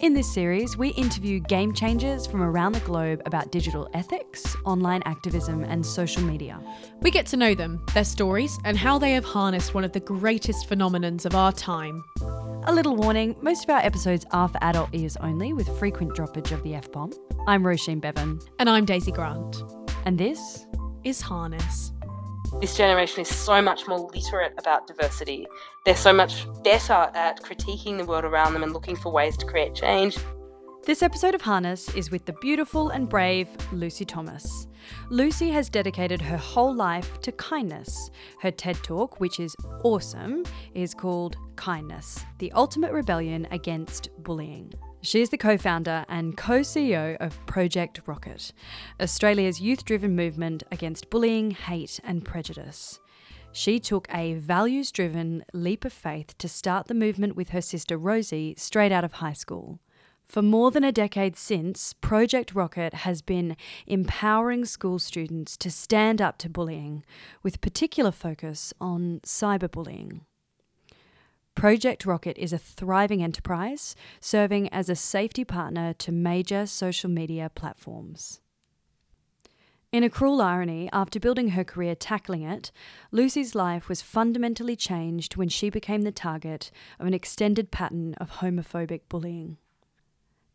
In this series, we interview game changers from around the globe about digital ethics, online activism, and social media. We get to know them, their stories, and how they have harnessed one of the greatest phenomenons of our time. A little warning most of our episodes are for adult ears only, with frequent droppage of the F bomb. I'm Roisin Bevan. And I'm Daisy Grant. And this is Harness. This generation is so much more literate about diversity. They're so much better at critiquing the world around them and looking for ways to create change. This episode of Harness is with the beautiful and brave Lucy Thomas. Lucy has dedicated her whole life to kindness. Her TED Talk, which is awesome, is called Kindness The Ultimate Rebellion Against Bullying. She is the co founder and co CEO of Project Rocket, Australia's youth driven movement against bullying, hate, and prejudice. She took a values driven leap of faith to start the movement with her sister Rosie straight out of high school. For more than a decade since, Project Rocket has been empowering school students to stand up to bullying, with particular focus on cyberbullying. Project Rocket is a thriving enterprise serving as a safety partner to major social media platforms. In a cruel irony, after building her career tackling it, Lucy's life was fundamentally changed when she became the target of an extended pattern of homophobic bullying.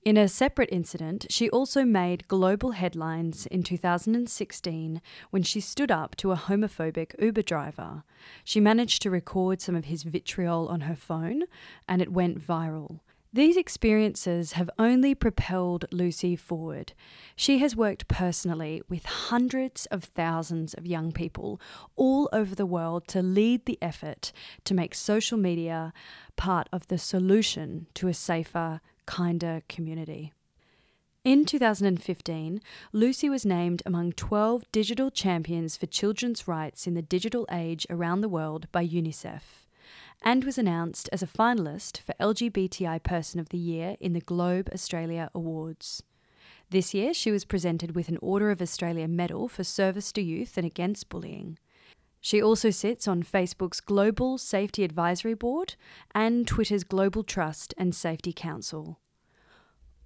In a separate incident, she also made global headlines in 2016 when she stood up to a homophobic Uber driver. She managed to record some of his vitriol on her phone, and it went viral. These experiences have only propelled Lucy forward. She has worked personally with hundreds of thousands of young people all over the world to lead the effort to make social media part of the solution to a safer, kinder community. In 2015, Lucy was named among 12 digital champions for children's rights in the digital age around the world by UNICEF, and was announced as a finalist for LGBTI Person of the Year in the Globe Australia Awards. This year, she was presented with an Order of Australia medal for service to youth and against bullying. She also sits on Facebook's Global Safety Advisory Board and Twitter's Global Trust and Safety Council.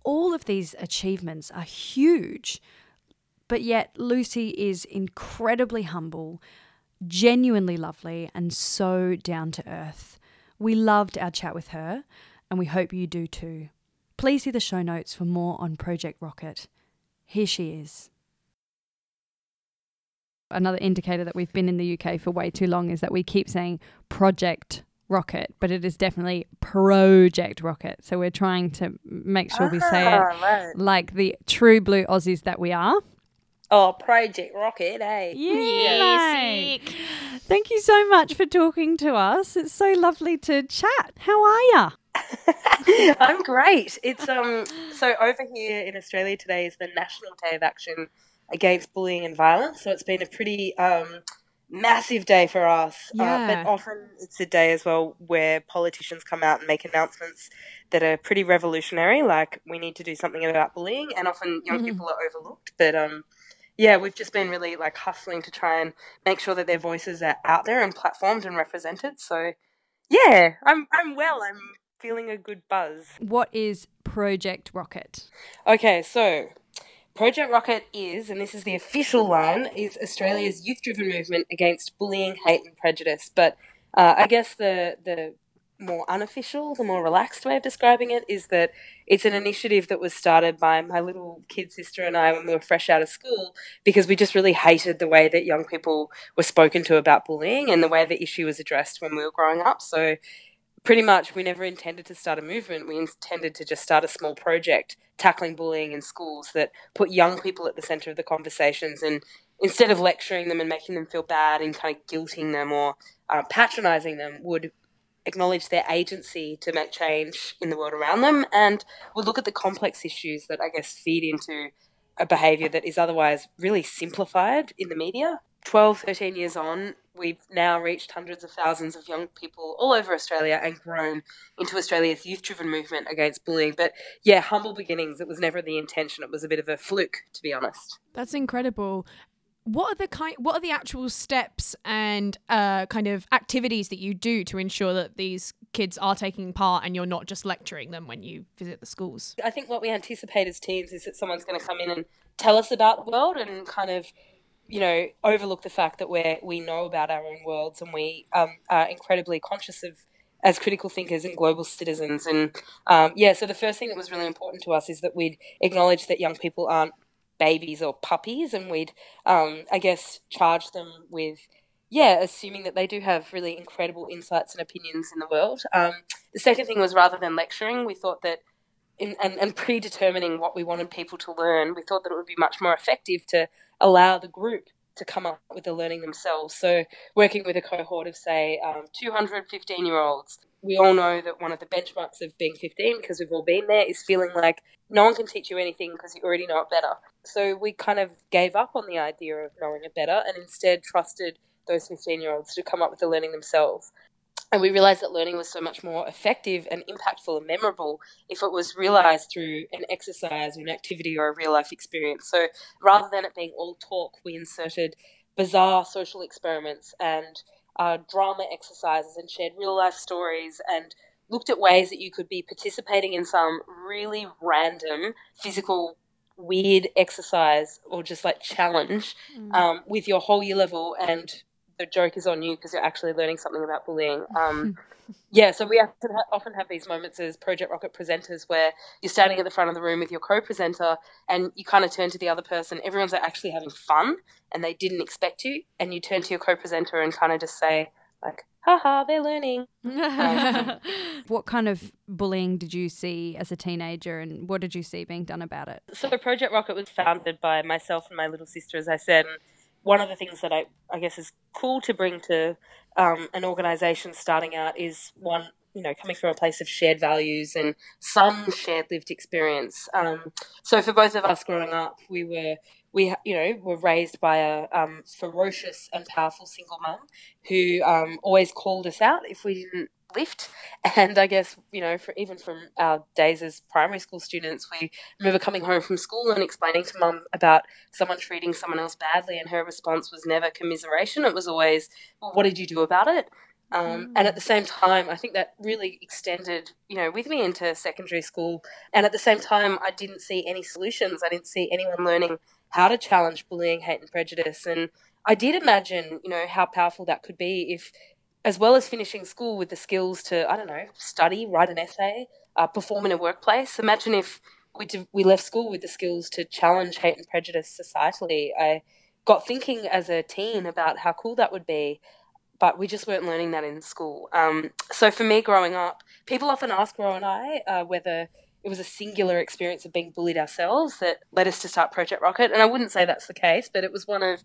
All of these achievements are huge, but yet Lucy is incredibly humble, genuinely lovely, and so down to earth. We loved our chat with her, and we hope you do too. Please see the show notes for more on Project Rocket. Here she is another indicator that we've been in the UK for way too long is that we keep saying project rocket, but it is definitely project rocket. So we're trying to make sure we say it ah, right. like the true blue Aussies that we are. Oh, Project Rocket, eh? Yeah. Thank you so much for talking to us. It's so lovely to chat. How are you? I'm great. It's um so over here in Australia today is the National Day of Action against bullying and violence. So it's been a pretty um, massive day for us. Yeah. Uh, but often it's a day as well where politicians come out and make announcements that are pretty revolutionary, like we need to do something about bullying, and often young mm-hmm. people are overlooked. But um, yeah, we've just been really like hustling to try and make sure that their voices are out there and platformed and represented. So yeah, I'm I'm well. I'm feeling a good buzz. What is Project Rocket? Okay, so Project Rocket is, and this is the official one, is Australia's youth-driven movement against bullying, hate, and prejudice. But uh, I guess the the more unofficial, the more relaxed way of describing it is that it's an initiative that was started by my little kid sister and I when we were fresh out of school because we just really hated the way that young people were spoken to about bullying and the way the issue was addressed when we were growing up. So pretty much we never intended to start a movement. We intended to just start a small project tackling bullying in schools that put young people at the center of the conversations and instead of lecturing them and making them feel bad and kind of guilting them or uh, patronizing them would acknowledge their agency to make change in the world around them and would look at the complex issues that I guess feed into a behavior that is otherwise really simplified in the media 12, 13 years on, we've now reached hundreds of thousands of young people all over Australia and grown into Australia's youth driven movement against bullying. But yeah, humble beginnings. It was never the intention. It was a bit of a fluke, to be honest. That's incredible. What are the kind? What are the actual steps and uh, kind of activities that you do to ensure that these kids are taking part and you're not just lecturing them when you visit the schools. I think what we anticipate as teens is that someone's going to come in and tell us about the world and kind of, you know, overlook the fact that we we know about our own worlds and we um, are incredibly conscious of as critical thinkers and global citizens. And um, yeah, so the first thing that was really important to us is that we'd acknowledge that young people aren't babies or puppies, and we'd, um, I guess, charge them with yeah, assuming that they do have really incredible insights and opinions in the world. Um, the second thing was rather than lecturing, we thought that in, and, and predetermining what we wanted people to learn, we thought that it would be much more effective to allow the group to come up with the learning themselves. So, working with a cohort of, say, um, 215 year olds, we all know that one of the benchmarks of being 15, because we've all been there, is feeling like no one can teach you anything because you already know it better. So, we kind of gave up on the idea of knowing it better and instead trusted those 15 year olds to come up with the learning themselves. And we realized that learning was so much more effective and impactful and memorable if it was realized through an exercise or an activity or a real life experience. So rather than it being all talk, we inserted bizarre social experiments and uh, drama exercises and shared real life stories and looked at ways that you could be participating in some really random physical weird exercise or just like challenge mm. um, with your whole year level and the joke is on you because you're actually learning something about bullying. Um, yeah, so we often have these moments as Project Rocket presenters where you're standing at the front of the room with your co-presenter and you kind of turn to the other person. Everyone's actually having fun and they didn't expect you, and you turn to your co-presenter and kind of just say like, "Haha, they're learning." Um, what kind of bullying did you see as a teenager, and what did you see being done about it? So Project Rocket was founded by myself and my little sister, as I said. And one of the things that I, I guess is cool to bring to um, an organization starting out is one, you know, coming from a place of shared values and some shared lived experience. Um, so for both of us growing up, we were we you know were raised by a um, ferocious and powerful single mum who um, always called us out if we didn't lift. And I guess, you know, for even from our days as primary school students, we remember coming home from school and explaining to mum about someone treating someone else badly, and her response was never commiseration. It was always, well, what did you do about it? Um, mm. And at the same time, I think that really extended, you know, with me into secondary school. And at the same time, I didn't see any solutions. I didn't see anyone learning how to challenge bullying, hate, and prejudice. And I did imagine, you know, how powerful that could be if as well as finishing school with the skills to, I don't know, study, write an essay, uh, perform in a workplace. Imagine if we, we left school with the skills to challenge hate and prejudice societally. I got thinking as a teen about how cool that would be, but we just weren't learning that in school. Um, so for me growing up, people often ask Ro and I uh, whether it was a singular experience of being bullied ourselves that led us to start Project Rocket. And I wouldn't say that's the case, but it was one of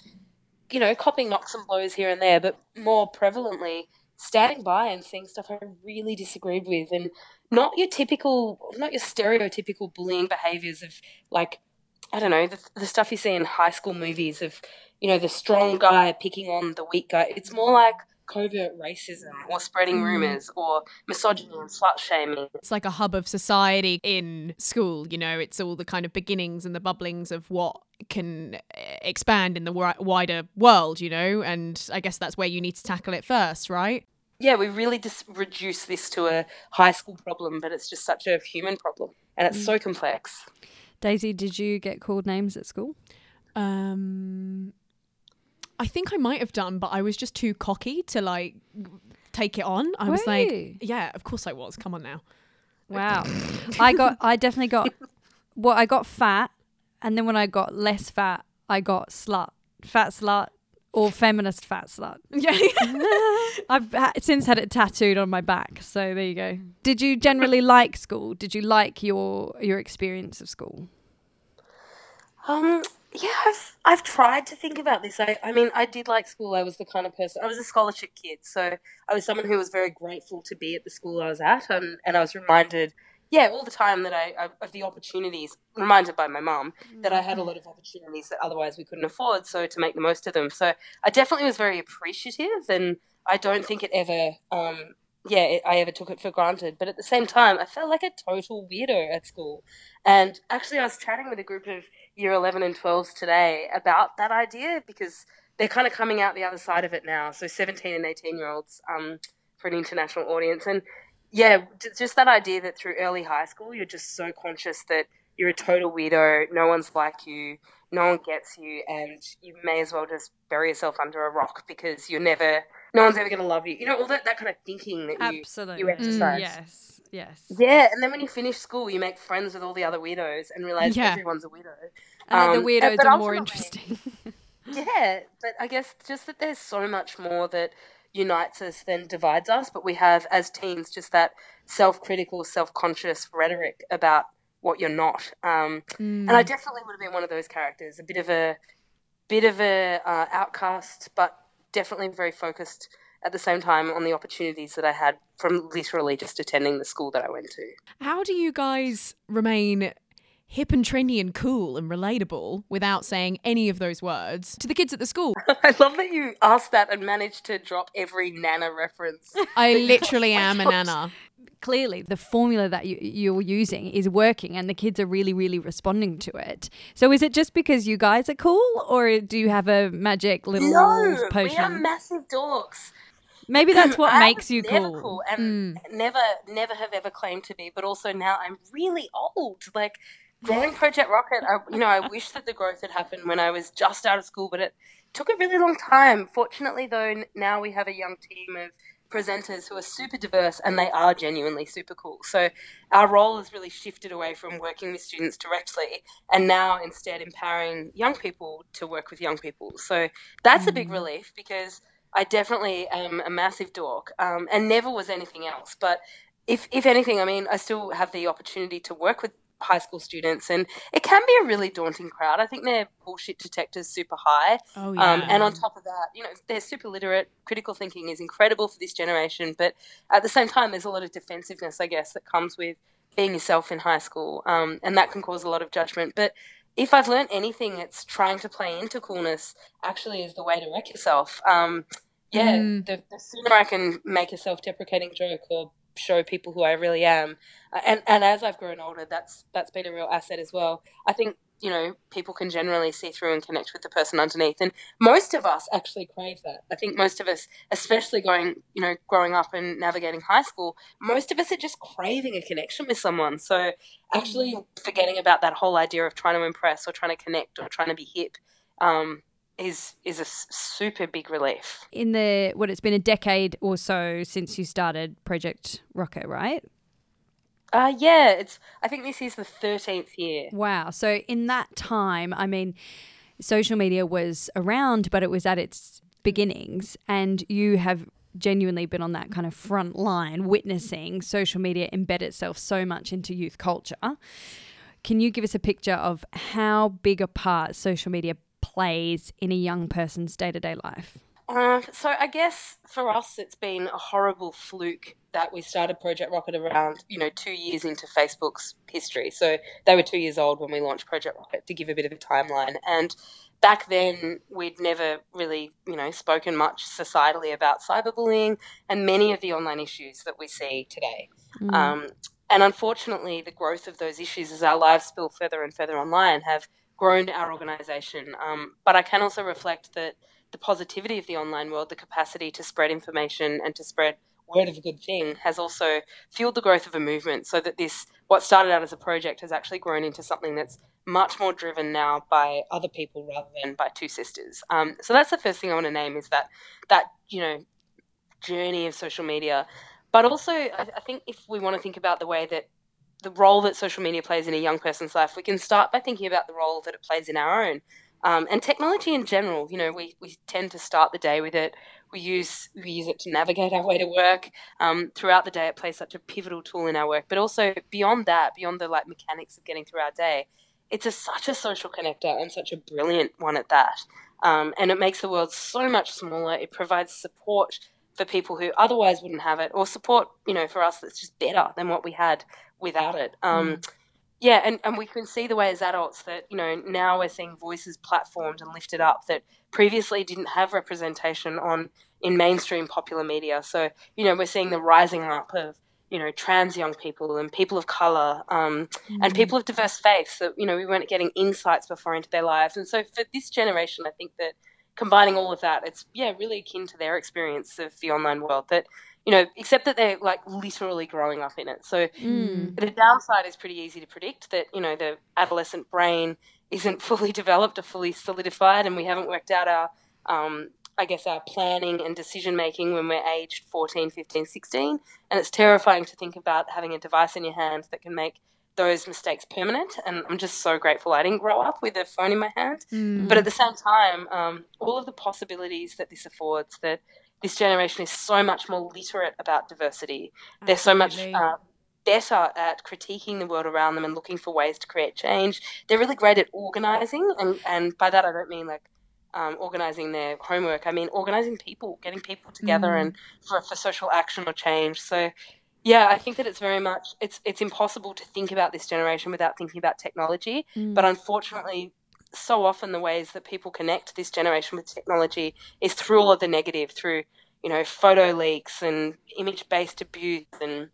you know, copying knocks and blows here and there, but more prevalently, standing by and seeing stuff I really disagreed with, and not your typical, not your stereotypical bullying behaviors of like, I don't know, the, the stuff you see in high school movies of, you know, the strong guy picking on the weak guy. It's more like covert racism or spreading mm. rumors or misogyny and slut shaming. It's like a hub of society in school, you know, it's all the kind of beginnings and the bubblings of what can eh, expand in the wider world, you know, and I guess that's where you need to tackle it first, right? Yeah, we really just reduce this to a high school problem, but it's just such a human problem and it's mm. so complex. Daisy, did you get called names at school? Um, I think I might have done, but I was just too cocky to like take it on. I Were was like, you? yeah, of course I was. Come on now. Wow. I got, I definitely got, well, I got fat. And then when I got less fat, I got slut, fat slut, or feminist fat slut. Yeah. I've ha- since had it tattooed on my back. So there you go. Did you generally like school? Did you like your your experience of school? Um, yeah, I've I've tried to think about this. I I mean, I did like school. I was the kind of person. I was a scholarship kid, so I was someone who was very grateful to be at the school I was at, and and I was reminded, yeah, all the time that I, I of the opportunities. Reminded by my mum that I had a lot of opportunities that otherwise we couldn't afford, so to make the most of them. So I definitely was very appreciative, and I don't think it ever um, yeah, it, I ever took it for granted. But at the same time, I felt like a total weirdo at school. And actually, I was chatting with a group of year 11 and 12s today about that idea because they're kind of coming out the other side of it now. So 17 and 18 year olds um, for an international audience. And yeah, just that idea that through early high school, you're just so conscious that you're a total weirdo, no one's like you, no one gets you, and you may as well just bury yourself under a rock because you're never, no one's ever going to love you. You know, all that, that kind of thinking that you, Absolutely. you exercise. Mm, yes, yes. Yeah, and then when you finish school, you make friends with all the other weirdos and realize Yeah. everyone's a weirdo. And Um, the weirdos but are more interesting. Yeah, but I guess just that there's so much more that unites us than divides us, but we have as teens just that self-critical, self-conscious rhetoric about what you're not. Um, Mm. and I definitely would have been one of those characters, a bit of a bit of a uh, outcast, but definitely very focused at the same time on the opportunities that I had from literally just attending the school that I went to. How do you guys remain hip and trendy and cool and relatable without saying any of those words to the kids at the school? I love that you asked that and managed to drop every Nana reference. I literally am a nana. Clearly, the formula that you, you're using is working, and the kids are really, really responding to it. So, is it just because you guys are cool, or do you have a magic little potion? no, we are massive dorks. Maybe that's what makes you never cool. and Mm. never, never have ever claimed to be. But also now I'm really old. Like growing Project Rocket, I, you know, I wish that the growth had happened when I was just out of school, but it took a really long time. Fortunately, though, now we have a young team of presenters who are super diverse and they are genuinely super cool. So our role has really shifted away from working with students directly and now instead empowering young people to work with young people. So that's a big Mm. relief because I definitely am a massive dork um, and never was anything else. But if, if anything, I mean, I still have the opportunity to work with high school students and it can be a really daunting crowd. I think their bullshit detector's super high. Oh Um, and on top of that, you know, they're super literate. Critical thinking is incredible for this generation, but at the same time, there's a lot of defensiveness, I guess, that comes with being yourself in high school, um, and that can cause a lot of judgment. But if I've learned anything, it's trying to play into coolness. Actually, is the way to wreck yourself. Um, yeah, Mm. the, the sooner I can make a self-deprecating joke or show people who I really am, uh, and and as I've grown older, that's that's been a real asset as well. I think you know people can generally see through and connect with the person underneath, and most of us actually crave that. I think most of us, especially going you know growing up and navigating high school, most of us are just craving a connection with someone. So actually forgetting about that whole idea of trying to impress or trying to connect or trying to be hip. Um, is is a super big relief. In the what it's been a decade or so since you started Project Rocket, right? Uh, yeah, it's. I think this is the thirteenth year. Wow. So in that time, I mean, social media was around, but it was at its beginnings, and you have genuinely been on that kind of front line witnessing social media embed itself so much into youth culture. Can you give us a picture of how big a part social media plays in a young person's day to day life? Uh, so I guess for us, it's been a horrible fluke that we started Project Rocket around, you know, two years into Facebook's history. So they were two years old when we launched Project Rocket to give a bit of a timeline. And back then, we'd never really, you know, spoken much societally about cyberbullying and many of the online issues that we see today. Mm. Um, and unfortunately, the growth of those issues as our lives spill further and further online have grown our organisation. Um, but I can also reflect that the positivity of the online world, the capacity to spread information and to spread word of a good thing, has also fueled the growth of a movement. So that this, what started out as a project, has actually grown into something that's much more driven now by other people rather than by two sisters. Um, so that's the first thing I want to name is that that you know journey of social media. But also, I, I think if we want to think about the way that the role that social media plays in a young person's life, we can start by thinking about the role that it plays in our own. Um, and technology in general, you know, we, we tend to start the day with it. We use we use it to navigate our way to work. Um, throughout the day, it plays such a pivotal tool in our work. But also beyond that, beyond the like mechanics of getting through our day, it's a, such a social connector and such a brilliant one at that. Um, and it makes the world so much smaller. It provides support for people who otherwise wouldn't have it, or support, you know, for us that's just better than what we had without it. Um, Yeah, and, and we can see the way as adults that, you know, now we're seeing voices platformed and lifted up that previously didn't have representation on in mainstream popular media. So, you know, we're seeing the rising up of, you know, trans young people and people of colour um, and people of diverse faiths that, you know, we weren't getting insights before into their lives. And so for this generation, I think that combining all of that, it's, yeah, really akin to their experience of the online world that, you know, except that they're like literally growing up in it. So Mm. the downside is pretty easy to predict that, you know, the adolescent brain isn't fully developed or fully solidified, and we haven't worked out our, um, I guess, our planning and decision making when we're aged 14, 15, 16. And it's terrifying to think about having a device in your hand that can make those mistakes permanent. And I'm just so grateful I didn't grow up with a phone in my hand. Mm. But at the same time, um, all of the possibilities that this affords, that this generation is so much more literate about diversity. They're so much uh, better at critiquing the world around them and looking for ways to create change. They're really great at organizing, and, and by that I don't mean like um, organizing their homework. I mean organizing people, getting people together, Mm. and for, for social action or change. So. Yeah, I think that it's very much it's it's impossible to think about this generation without thinking about technology. Mm. But unfortunately, so often the ways that people connect this generation with technology is through all of the negative, through you know photo leaks and image-based abuse and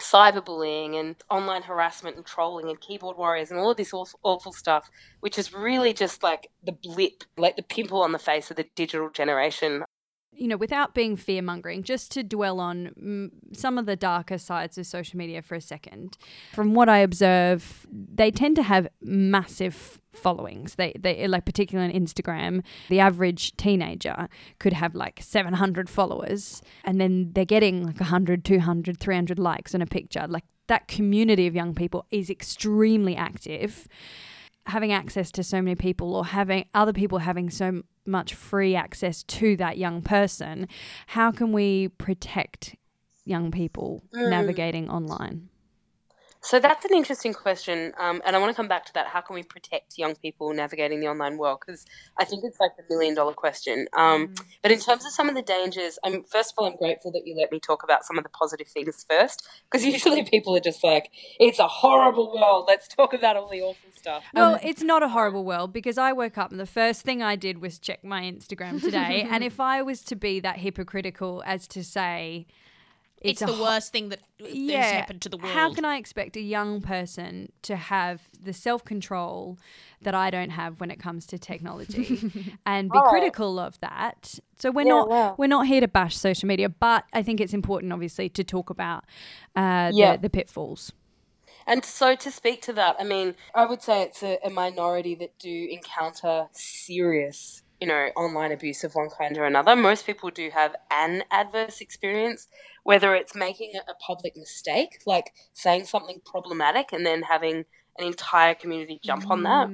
cyberbullying and online harassment and trolling and keyboard warriors and all of this awful, awful stuff, which is really just like the blip, like the pimple on the face of the digital generation. You know, without being fear mongering, just to dwell on some of the darker sides of social media for a second. From what I observe, they tend to have massive followings. They, they like particularly on Instagram, the average teenager could have like 700 followers, and then they're getting like 100, 200, 300 likes on a picture. Like that community of young people is extremely active having access to so many people or having other people having so much free access to that young person, how can we protect young people Mm. navigating online? So that's an interesting question, um, and I want to come back to that. How can we protect young people navigating the online world? Because I think it's like the million dollar question. Um, But in terms of some of the dangers, I'm first of all, I'm grateful that you let me talk about some of the positive things first, because usually people are just like, "It's a horrible world. Let's talk about all the awful stuff." Well, it's not a horrible world because I woke up and the first thing I did was check my Instagram today. and if I was to be that hypocritical as to say It's, a the ho- worst thing that has happened to the world. How can I expect a young person to have the self control that I don't have when it comes to technology and be Right. critical of that? So we're Yeah, not wow. we're not here to bash social media, but I think it's important, obviously, to talk about uh, Yeah. the, the pitfalls. And so to speak to that, I mean, I would say it's a, a minority that do encounter serious, you know, online abuse of one kind or another. Most people do have an adverse experience, whether it's making a, a public mistake, like saying something problematic and then having an entire community jump on that,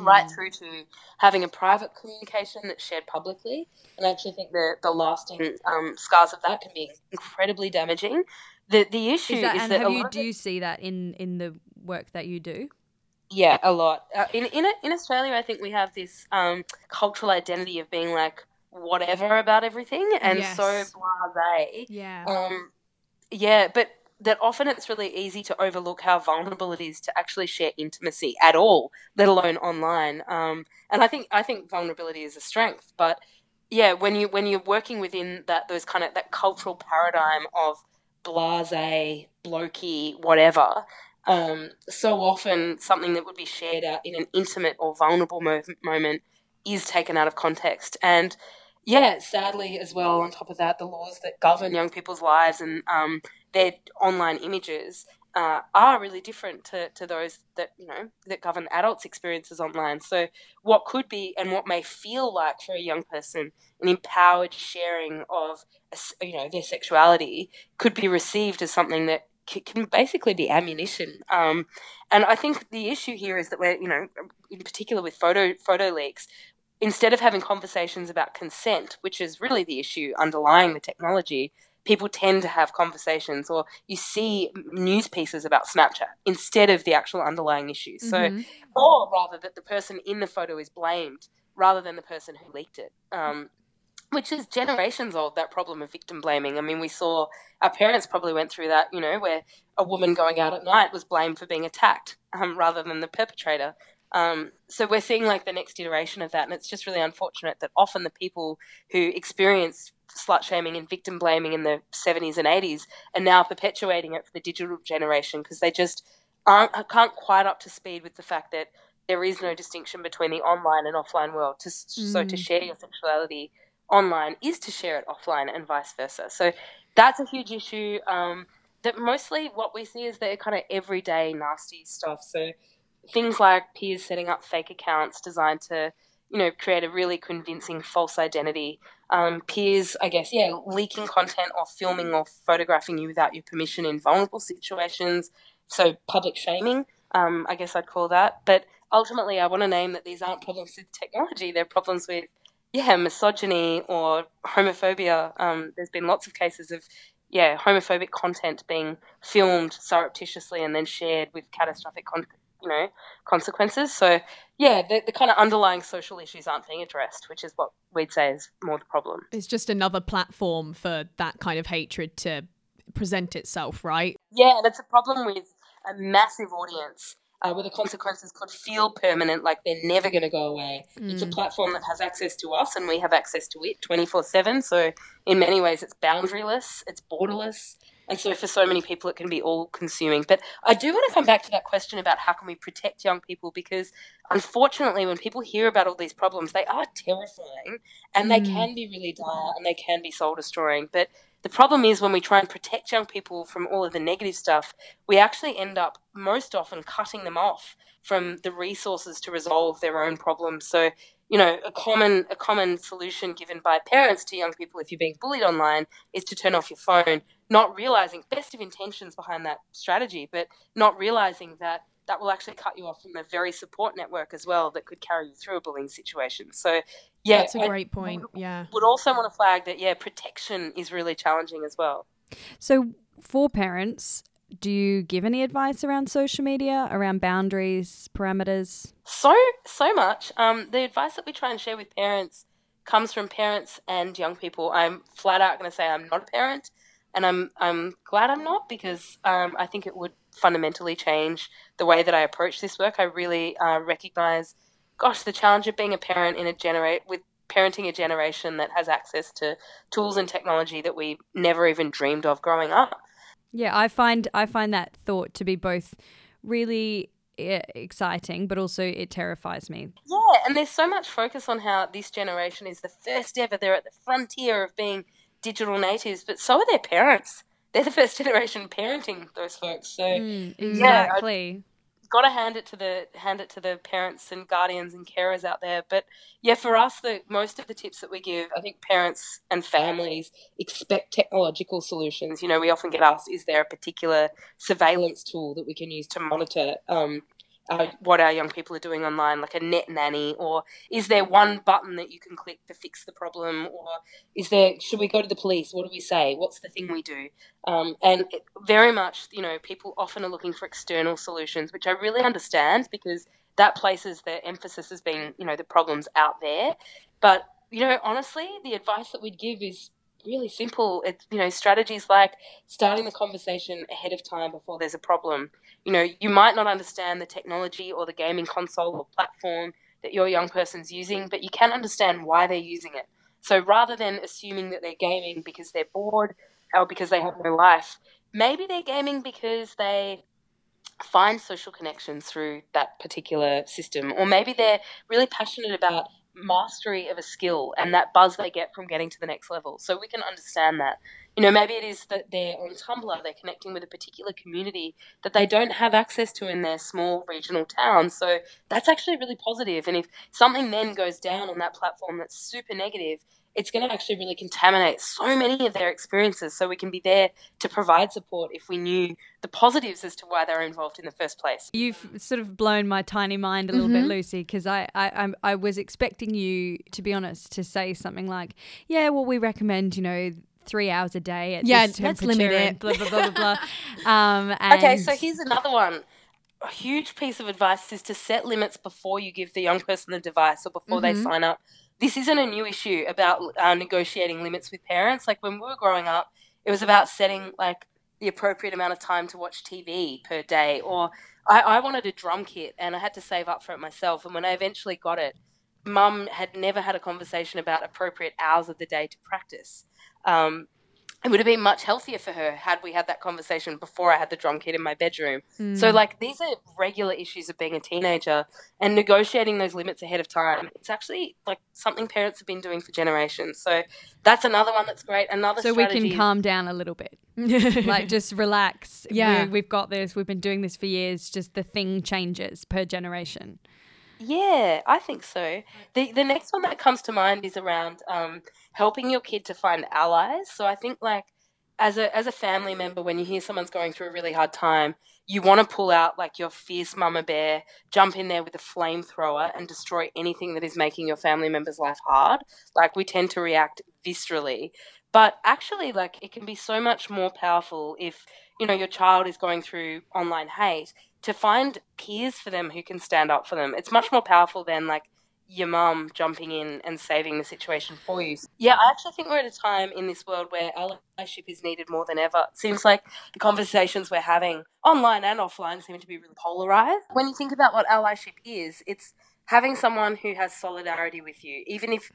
right through to having a private communication that's shared publicly. And I actually think the, the lasting um, scars of that can be incredibly damaging. The, the issue Is is, that, and that have you do you see that in in the work that you do? Yeah, a lot. Uh, in in in Australia, I think we have this um, cultural identity of being like whatever about everything, and so blasé. Yeah. Um, yeah, but that often it's really easy to overlook how vulnerable it is to actually share intimacy at all, let alone online. Um, and I think I think vulnerability is a strength, but yeah, when you when you're working within that those kind of that cultural paradigm of blase, blokey, whatever, um, so often something that would be shared out in an intimate or vulnerable mo- moment is taken out of context. And yeah, sadly, as well, on top of that, the laws that govern young people's lives and um, their online images uh, are really different to, to those that you know that govern adults' experiences online. So, what could be and what may feel like for a young person an empowered sharing of you know their sexuality could be received as something that can basically be ammunition. Um, and I think the issue here is that we're you know in particular with photo photo leaks instead of having conversations about consent, which is really the issue underlying the technology, people tend to have conversations or you see news pieces about Snapchat instead of the actual underlying issue. So, Mhm. or rather, that the person in the photo is blamed rather than the person who leaked it. Um, which is generations old, that problem of victim blaming. I mean, we saw our parents probably went through that, you know, where a woman going out at night was blamed for being attacked um, rather than the perpetrator. Um, so we're seeing like the next iteration of that, and it's just really unfortunate that often the people who experienced slut shaming and victim blaming in the 70s and 80s are now perpetuating it for the digital generation because they just aren't can't quite up to speed with the fact that there is no distinction between the online and offline world. To, So to Mm. share your sexuality online is to share it offline and vice versa. So that's a huge issue. Um, that mostly what we see is that kind of everyday nasty stuff. So things like peers setting up fake accounts designed to, you know, create a really convincing false identity. Um, peers, I guess, yeah, leaking content or filming or photographing you without your permission in vulnerable situations. So public shaming, um, I guess I'd call that. But ultimately, I want to name that these aren't problems with technology; they're problems with yeah, misogyny or homophobia. Um, there's been lots of cases of yeah, homophobic content being filmed surreptitiously and then shared with catastrophic, con- you know, consequences. So, yeah, the, the kind of underlying social issues aren't being addressed, which is what we'd say is more the problem. It's just another platform for that kind of hatred to present itself, right? Yeah, and it's a problem with a massive audience uh, where the consequences could feel permanent, like they're never going to go away. Mm. It's a platform that has access to us, and we have access to it 24 7. So, in many ways, it's boundaryless, it's borderless. And so, for so many people, it can be all consuming. But I do want to come back to that question about how can we protect young people because, unfortunately, when people hear about all these problems, they are terrifying and mm. they can be really dire and they can be soul destroying. But the problem is when we try and protect young people from all of the negative stuff, we actually end up most often cutting them off from the resources to resolve their own problems. So, you know, a common a common solution given by parents to young people if you're being bullied online is to turn off your phone, not realizing best of intentions behind that strategy, but not realizing that that will actually cut you off from a very support network as well that could carry you through a bullying situation. So, yeah, that's a great point. Would, yeah, would also want to flag that yeah, protection is really challenging as well. So, for parents, do you give any advice around social media, around boundaries, parameters? So, so much. Um, the advice that we try and share with parents comes from parents and young people. I'm flat out going to say I'm not a parent, and I'm I'm glad I'm not because um, I think it would fundamentally change the way that I approach this work. I really uh, recognize, gosh, the challenge of being a parent in a generate with parenting a generation that has access to tools and technology that we never even dreamed of growing up. Yeah, I find I find that thought to be both really eh, exciting, but also it terrifies me. Yeah, and there's so much focus on how this generation is the first ever. They're at the frontier of being digital natives, but so are their parents they're the first generation parenting those folks. So mm, exactly. Yeah, got to hand it to the hand it to the parents and guardians and carers out there. But yeah, for us, the most of the tips that we give, I think parents and families expect technological solutions. You know, we often get asked, is there a particular surveillance tool that we can use to monitor um, uh, what our young people are doing online, like a net nanny, or is there one button that you can click to fix the problem, or is there should we go to the police? What do we say? What's the thing we do? Um, and it, very much, you know, people often are looking for external solutions, which I really understand because that places the emphasis as being, you know, the problems out there. But you know, honestly, the advice that we'd give is really simple. It's you know strategies like starting the conversation ahead of time before there's a problem. You know, you might not understand the technology or the gaming console or platform that your young person's using, but you can understand why they're using it. So rather than assuming that they're gaming because they're bored or because they have no life, maybe they're gaming because they find social connections through that particular system, or maybe they're really passionate about mastery of a skill and that buzz they get from getting to the next level. So we can understand that. You know, maybe it is that they're on Tumblr, they're connecting with a particular community that they don't have access to in their small regional town. So that's actually really positive. And if something then goes down on that platform that's super negative, it's going to actually really contaminate so many of their experiences. So we can be there to provide support if we knew the positives as to why they're involved in the first place. You've sort of blown my tiny mind a little mm-hmm. bit, Lucy, because I, I, I was expecting you, to be honest, to say something like, yeah, well, we recommend, you know, three hours a day at yeah, this let's limit it. Blah blah blah blah. blah. um, okay, so here's another one. A huge piece of advice is to set limits before you give the young person the device or before mm-hmm. they sign up this isn't a new issue about uh, negotiating limits with parents. Like when we were growing up, it was about setting like the appropriate amount of time to watch TV per day. Or I, I wanted a drum kit and I had to save up for it myself. And when I eventually got it, mum had never had a conversation about appropriate hours of the day to practice. Um, it would have been much healthier for her had we had that conversation before I had the drum kit in my bedroom. Mm. So, like, these are regular issues of being a teenager and negotiating those limits ahead of time. It's actually like something parents have been doing for generations. So, that's another one that's great. Another so strategy... we can calm down a little bit, like just relax. Yeah, we, have got this. We've been doing this for years. Just the thing changes per generation. Yeah, I think so. The the next one that comes to mind is around um, helping your kid to find allies. So I think like as a as a family member, when you hear someone's going through a really hard time, you want to pull out like your fierce mama bear, jump in there with a flamethrower, and destroy anything that is making your family member's life hard. Like we tend to react viscerally, but actually, like it can be so much more powerful if you know your child is going through online hate to find peers for them who can stand up for them. It's much more powerful than like your mum jumping in and saving the situation for you. Yeah, I actually think we're at a time in this world where allyship is needed more than ever. It seems like the conversations we're having online and offline seem to be really polarized. When you think about what allyship is, it's having someone who has solidarity with you, even if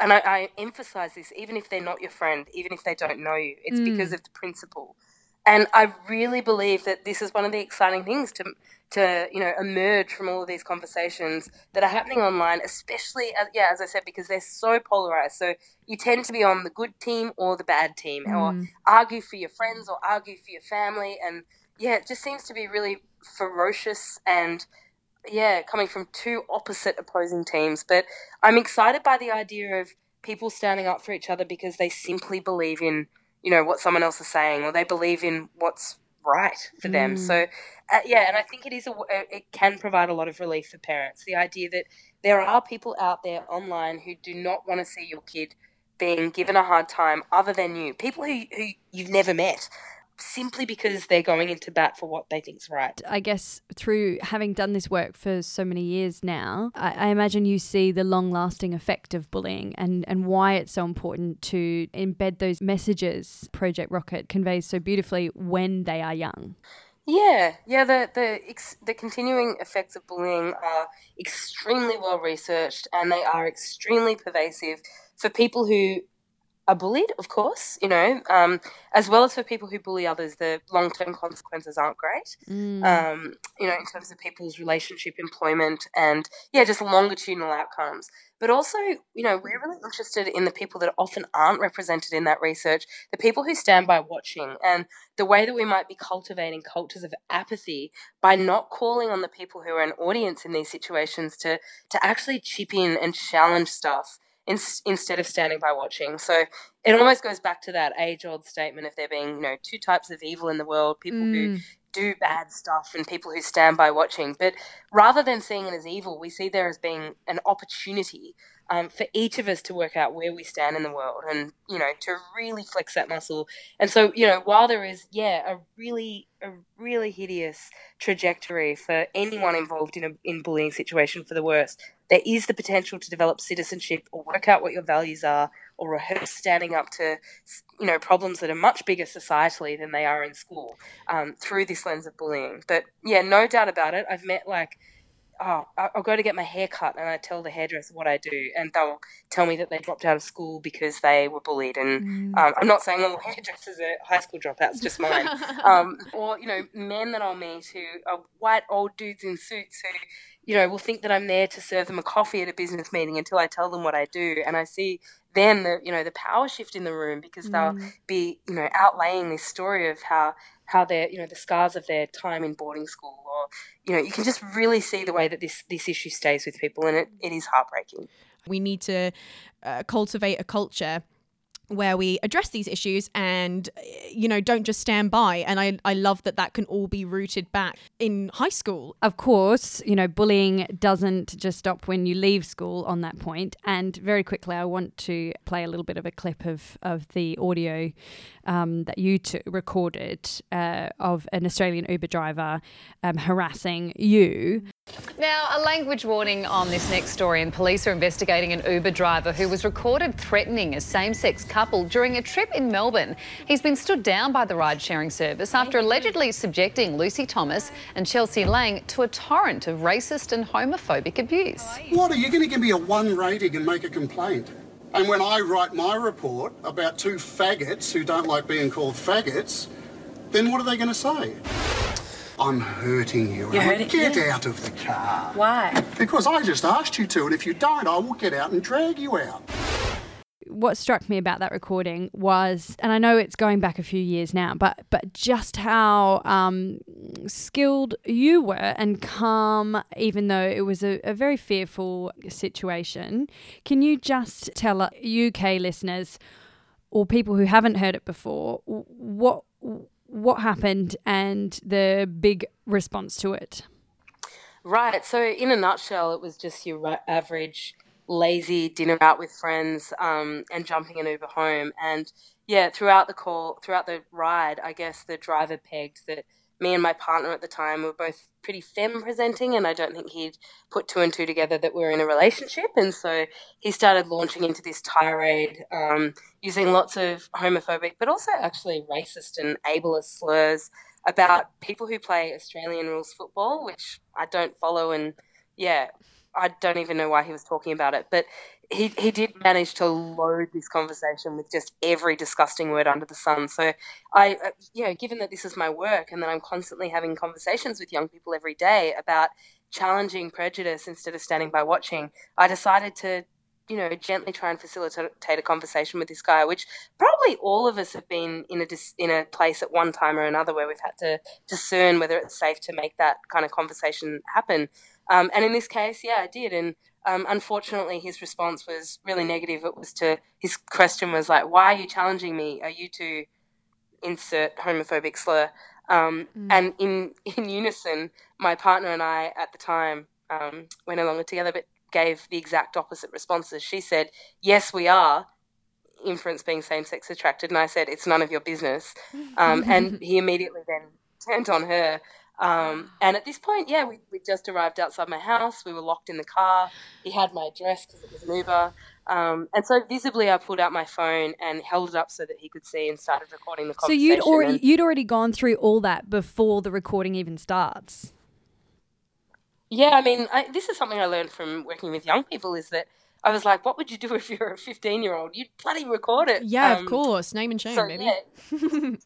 and I, I emphasize this, even if they're not your friend, even if they don't know you, it's mm. because of the principle. And I really believe that this is one of the exciting things to to you know emerge from all of these conversations that are happening online, especially as, yeah, as I said, because they're so polarized. So you tend to be on the good team or the bad team, mm. or argue for your friends or argue for your family, and yeah, it just seems to be really ferocious and yeah, coming from two opposite opposing teams. But I'm excited by the idea of people standing up for each other because they simply believe in you know what someone else is saying or they believe in what's right for them mm. so uh, yeah and i think it is a it can provide a lot of relief for parents the idea that there are people out there online who do not want to see your kid being given a hard time other than you people who, who you've never met simply because they're going into bat for what they think's right. I guess through having done this work for so many years now, I, I imagine you see the long lasting effect of bullying and, and why it's so important to embed those messages Project Rocket conveys so beautifully when they are young. Yeah, yeah. The the the continuing effects of bullying are extremely well researched, and they are extremely pervasive for people who are bullied, of course, you know, um, as well as for people who bully others, the long term consequences aren't great, mm. um, you know, in terms of people's relationship, employment, and yeah, just longitudinal outcomes. But also, you know, we're really interested in the people that often aren't represented in that research, the people who stand by watching, and the way that we might be cultivating cultures of apathy by not calling on the people who are an audience in these situations to, to actually chip in and challenge stuff in, instead of standing by watching. So it almost goes back to that age old statement of there being, you know, two types of evil in the world people mm. who do bad stuff and people who stand by watching. But rather than seeing it as evil, we see there as being an opportunity um, for each of us to work out where we stand in the world and, you know, to really flex that muscle. And so, you know, while there is, yeah, a really, a really hideous trajectory for anyone involved in a in bullying situation for the worst, there is the potential to develop citizenship or work out what your values are or rehearse standing up to you know problems that are much bigger societally than they are in school um, through this lens of bullying but yeah no doubt about it i've met like oh, I'll go to get my hair cut and I tell the hairdresser what I do, and they'll tell me that they dropped out of school because they were bullied. And mm. um, I'm not saying all hairdressers are high school dropouts, just mine. um, or, you know, men that I'll meet who are white old dudes in suits who you know, will think that I'm there to serve them a coffee at a business meeting until I tell them what I do. And I see then the, you know, the power shift in the room because they'll mm. be, you know, outlaying this story of how, how they're, you know, the scars of their time in boarding school or, you know, you can just really see the way that this, this issue stays with people and it, it is heartbreaking. We need to uh, cultivate a culture where we address these issues and you know don't just stand by. And I, I love that that can all be rooted back in high school. Of course you know bullying doesn't just stop when you leave school on that point. And very quickly i want to play a little bit of a clip of, of the audio um, that you t- recorded uh, of an australian uber driver um, harassing you. Now, a language warning on this next story, and police are investigating an Uber driver who was recorded threatening a same sex couple during a trip in Melbourne. He's been stood down by the ride sharing service after allegedly subjecting Lucy Thomas and Chelsea Lang to a torrent of racist and homophobic abuse. What, are you going to give me a one rating and make a complaint? And when I write my report about two faggots who don't like being called faggots, then what are they going to say? I'm hurting you. You're Emma. hurting- Get yeah. out of the car. Why? Because I just asked you to, and if you don't, I will get out and drag you out. What struck me about that recording was, and I know it's going back a few years now, but but just how um, skilled you were and calm, even though it was a, a very fearful situation. Can you just tell uh, UK listeners or people who haven't heard it before what what happened and the big response to it? Right. So, in a nutshell, it was just your average lazy dinner out with friends um, and jumping an Uber home. And yeah, throughout the call, throughout the ride, I guess the driver pegged that me and my partner at the time were both pretty femme presenting, and I don't think he'd put two and two together that we are in a relationship. And so he started launching into this tirade um, using lots of homophobic, but also actually racist and ableist slurs about people who play Australian rules football, which I don't follow, and yeah, I don't even know why he was talking about it. But he he did manage to load this conversation with just every disgusting word under the sun. So I, uh, you know, given that this is my work and that I'm constantly having conversations with young people every day about challenging prejudice instead of standing by watching, I decided to you know, gently try and facilitate a conversation with this guy, which probably all of us have been in a dis- in a place at one time or another where we've had to discern whether it's safe to make that kind of conversation happen. Um, and in this case, yeah, I did. And um, unfortunately, his response was really negative. It was to his question was like, "Why are you challenging me? Are you to insert homophobic slur?" Um, And in in unison, my partner and I at the time um, went along together, but gave the exact opposite responses. She said, "Yes, we are." Inference being same-sex attracted, and I said, "It's none of your business." Um, and he immediately then turned on her. Um, and at this point, yeah, we, we just arrived outside my house. We were locked in the car. He had my address because it was an Uber. Um, and so visibly, I pulled out my phone and held it up so that he could see and started recording the conversation. So you'd already you'd already gone through all that before the recording even starts. Yeah, I mean, I, this is something I learned from working with young people is that I was like, what would you do if you're a 15 year old? You'd bloody record it. Yeah, Um, of course. Name and shame, So, maybe. yeah,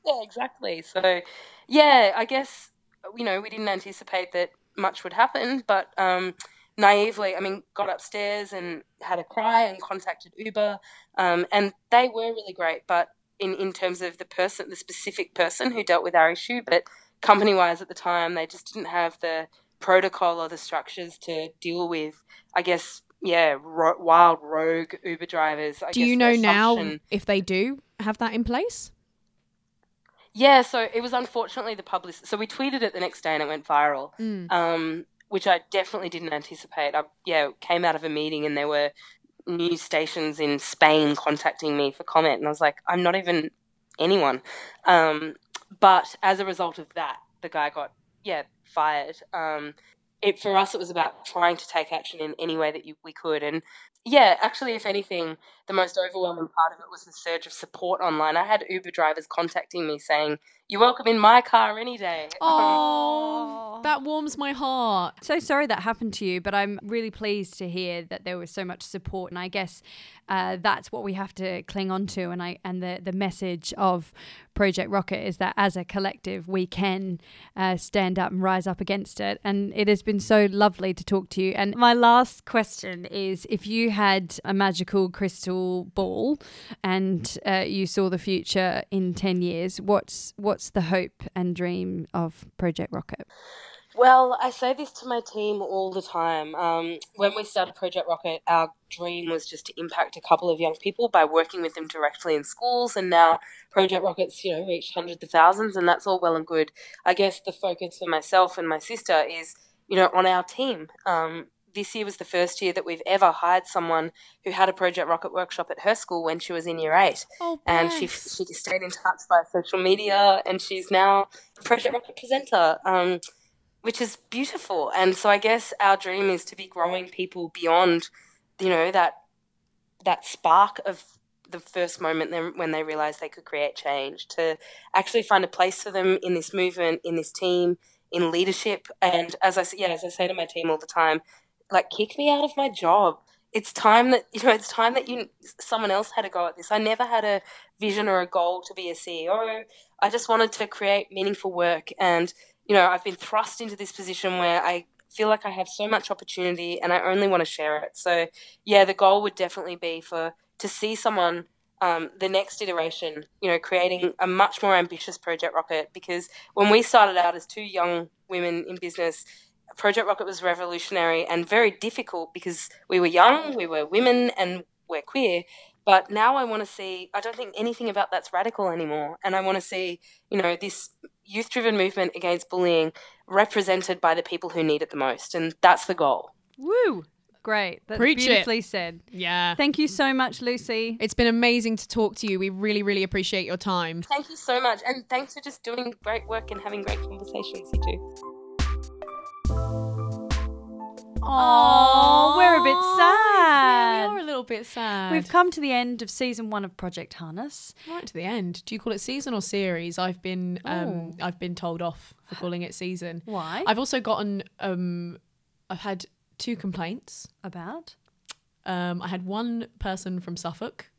yeah, exactly. So, yeah, I guess, you know, we didn't anticipate that much would happen, but um, naively, I mean, got upstairs and had a cry and contacted Uber, um, and they were really great, but in, in terms of the person, the specific person who dealt with our issue, but company wise at the time, they just didn't have the protocol or the structures to deal with, I guess, yeah, ro- wild rogue Uber drivers. I Do you know now if they do have that in place? Yeah, so it was unfortunately the public. So we tweeted it the next day and it went viral, Mm. um, which I definitely didn't anticipate. I yeah came out of a meeting and there were news stations in Spain contacting me for comment, and I was like, I'm not even anyone. Um, but as a result of that, the guy got yeah fired. Um, it for us, it was about trying to take action in any way that you, we could, and yeah, actually, if anything, the most overwhelming part of it was the surge of support online. I had Uber drivers contacting me saying, "You're welcome in my car any day." Oh, that warms my heart. So sorry that happened to you, but I'm really pleased to hear that there was so much support, and I guess uh, that's what we have to cling on to. And I and the the message of Project Rockit is that as a collective we can uh, stand up and rise up against it. And it has been so lovely to talk to you. And my last question is: if you had a magical crystal ball and uh, you saw the future in ten years, what's what's the hope and dream of Project Rockit? Well, I say this to my team all the time. Um, when we started Project Rockit, our dream was just to impact a couple of young people by working with them directly in schools, and now Project Rockit's you know reached hundreds of thousands, and that's all well and good. I guess the focus for myself and my sister is you know on our team. Um, this year was the first year that we've ever hired someone who had a Project Rockit workshop at her school when she was in year eight Oh, and she she stayed in touch via social media, and she's now a Project Rockit presenter, um, which is beautiful. And so I guess our dream is to be growing people beyond, you know, that that spark of the first moment when they realized they could create change to actually find a place for them in this movement, in this team, in leadership. And as I yeah, as I say to my team all the time, like kick me out of my job it's time that you know it's time that you someone else had a go at this. I never had a vision or a goal to be a CEO. I just wanted to create meaningful work, and you know I've been thrust into this position where I feel like I have so much opportunity, and I only want to share it. So yeah, the goal would definitely be for to see someone. Um, the next iteration, you know, creating a much more ambitious Project Rockit. Because when we started out as two young women in business, Project Rockit was revolutionary and very difficult because we were young, we were women, and we're queer. But now I want to see, I don't think anything about that's radical anymore. And I want to see, you know, this youth driven movement against bullying represented by the people who need it the most. And that's the goal. Woo! Great. That's Preach it. beautifully said. Yeah. Thank you so much, Lucy. It's been amazing to talk to you. We really, really appreciate your time. Thank you so much. And thanks for just doing great work and having great conversations, you two. Oh, we're a bit sad. We are a little bit sad. We've come to the end of season one of Project Harness. right to the end. Do you call it season or series? I've been um, I've been told off for calling it season. Why? I've also gotten um, I've had two complaints. About? Um, I had one person from Suffolk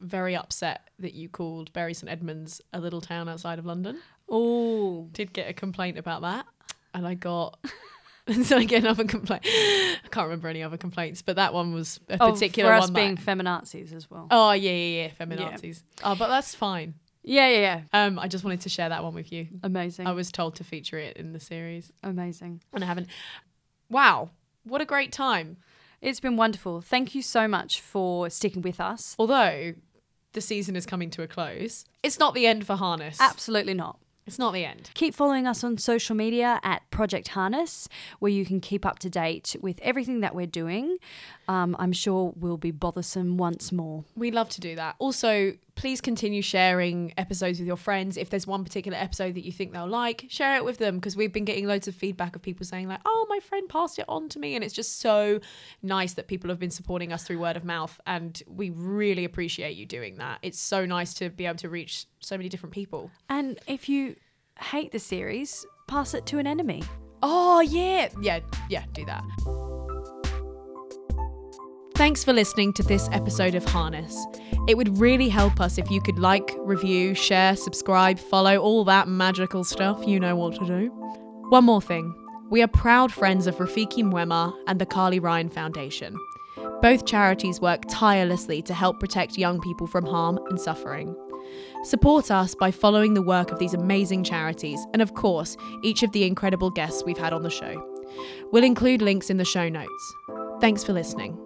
very upset that you called Bury St Edmunds a little town outside of London. Oh, Did get a complaint about that, and I got. so I get another complaint. I can't remember any other complaints, but that one was a oh particular for us one. being that, feminazis as well. oh yeah, yeah, yeah, feminazis. Oh, but that's fine. Yeah, yeah, yeah. Um, I just wanted to share that one with you. Amazing. I was told to feature it in the series, Amazing. and I haven't. Wow, what a great time! It's been wonderful. Thank you so much for sticking with us. Although the season is coming to a close, it's not the end for Harness. Absolutely not. It's not the end. Keep following us on social media at Project Harness, where you can keep up to date with everything that we're doing. Um, I'm sure we'll be bothersome once more. We love to do that. Also, please continue sharing episodes with your friends. If there's one particular episode that you think they'll like, share it with them because we've been getting loads of feedback of people saying, like, oh, my friend passed it on to me. And it's just so nice that people have been supporting us through word of mouth. And we really appreciate you doing that. It's so nice to be able to reach so many different people. And if you hate the series, pass it to an enemy. Oh, yeah. Yeah, yeah, do that. Thanks for listening to this episode of Harness. It would really help us if you could like, review, share, subscribe, follow, all that magical stuff. You know what to do. One more thing. We are proud friends of Rafiki Mwema and the Carly Ryan Foundation. Both charities work tirelessly to help protect young people from harm and suffering. Support us by following the work of these amazing charities and, of course, each of the incredible guests we've had on the show. We'll include links in the show notes. Thanks for listening.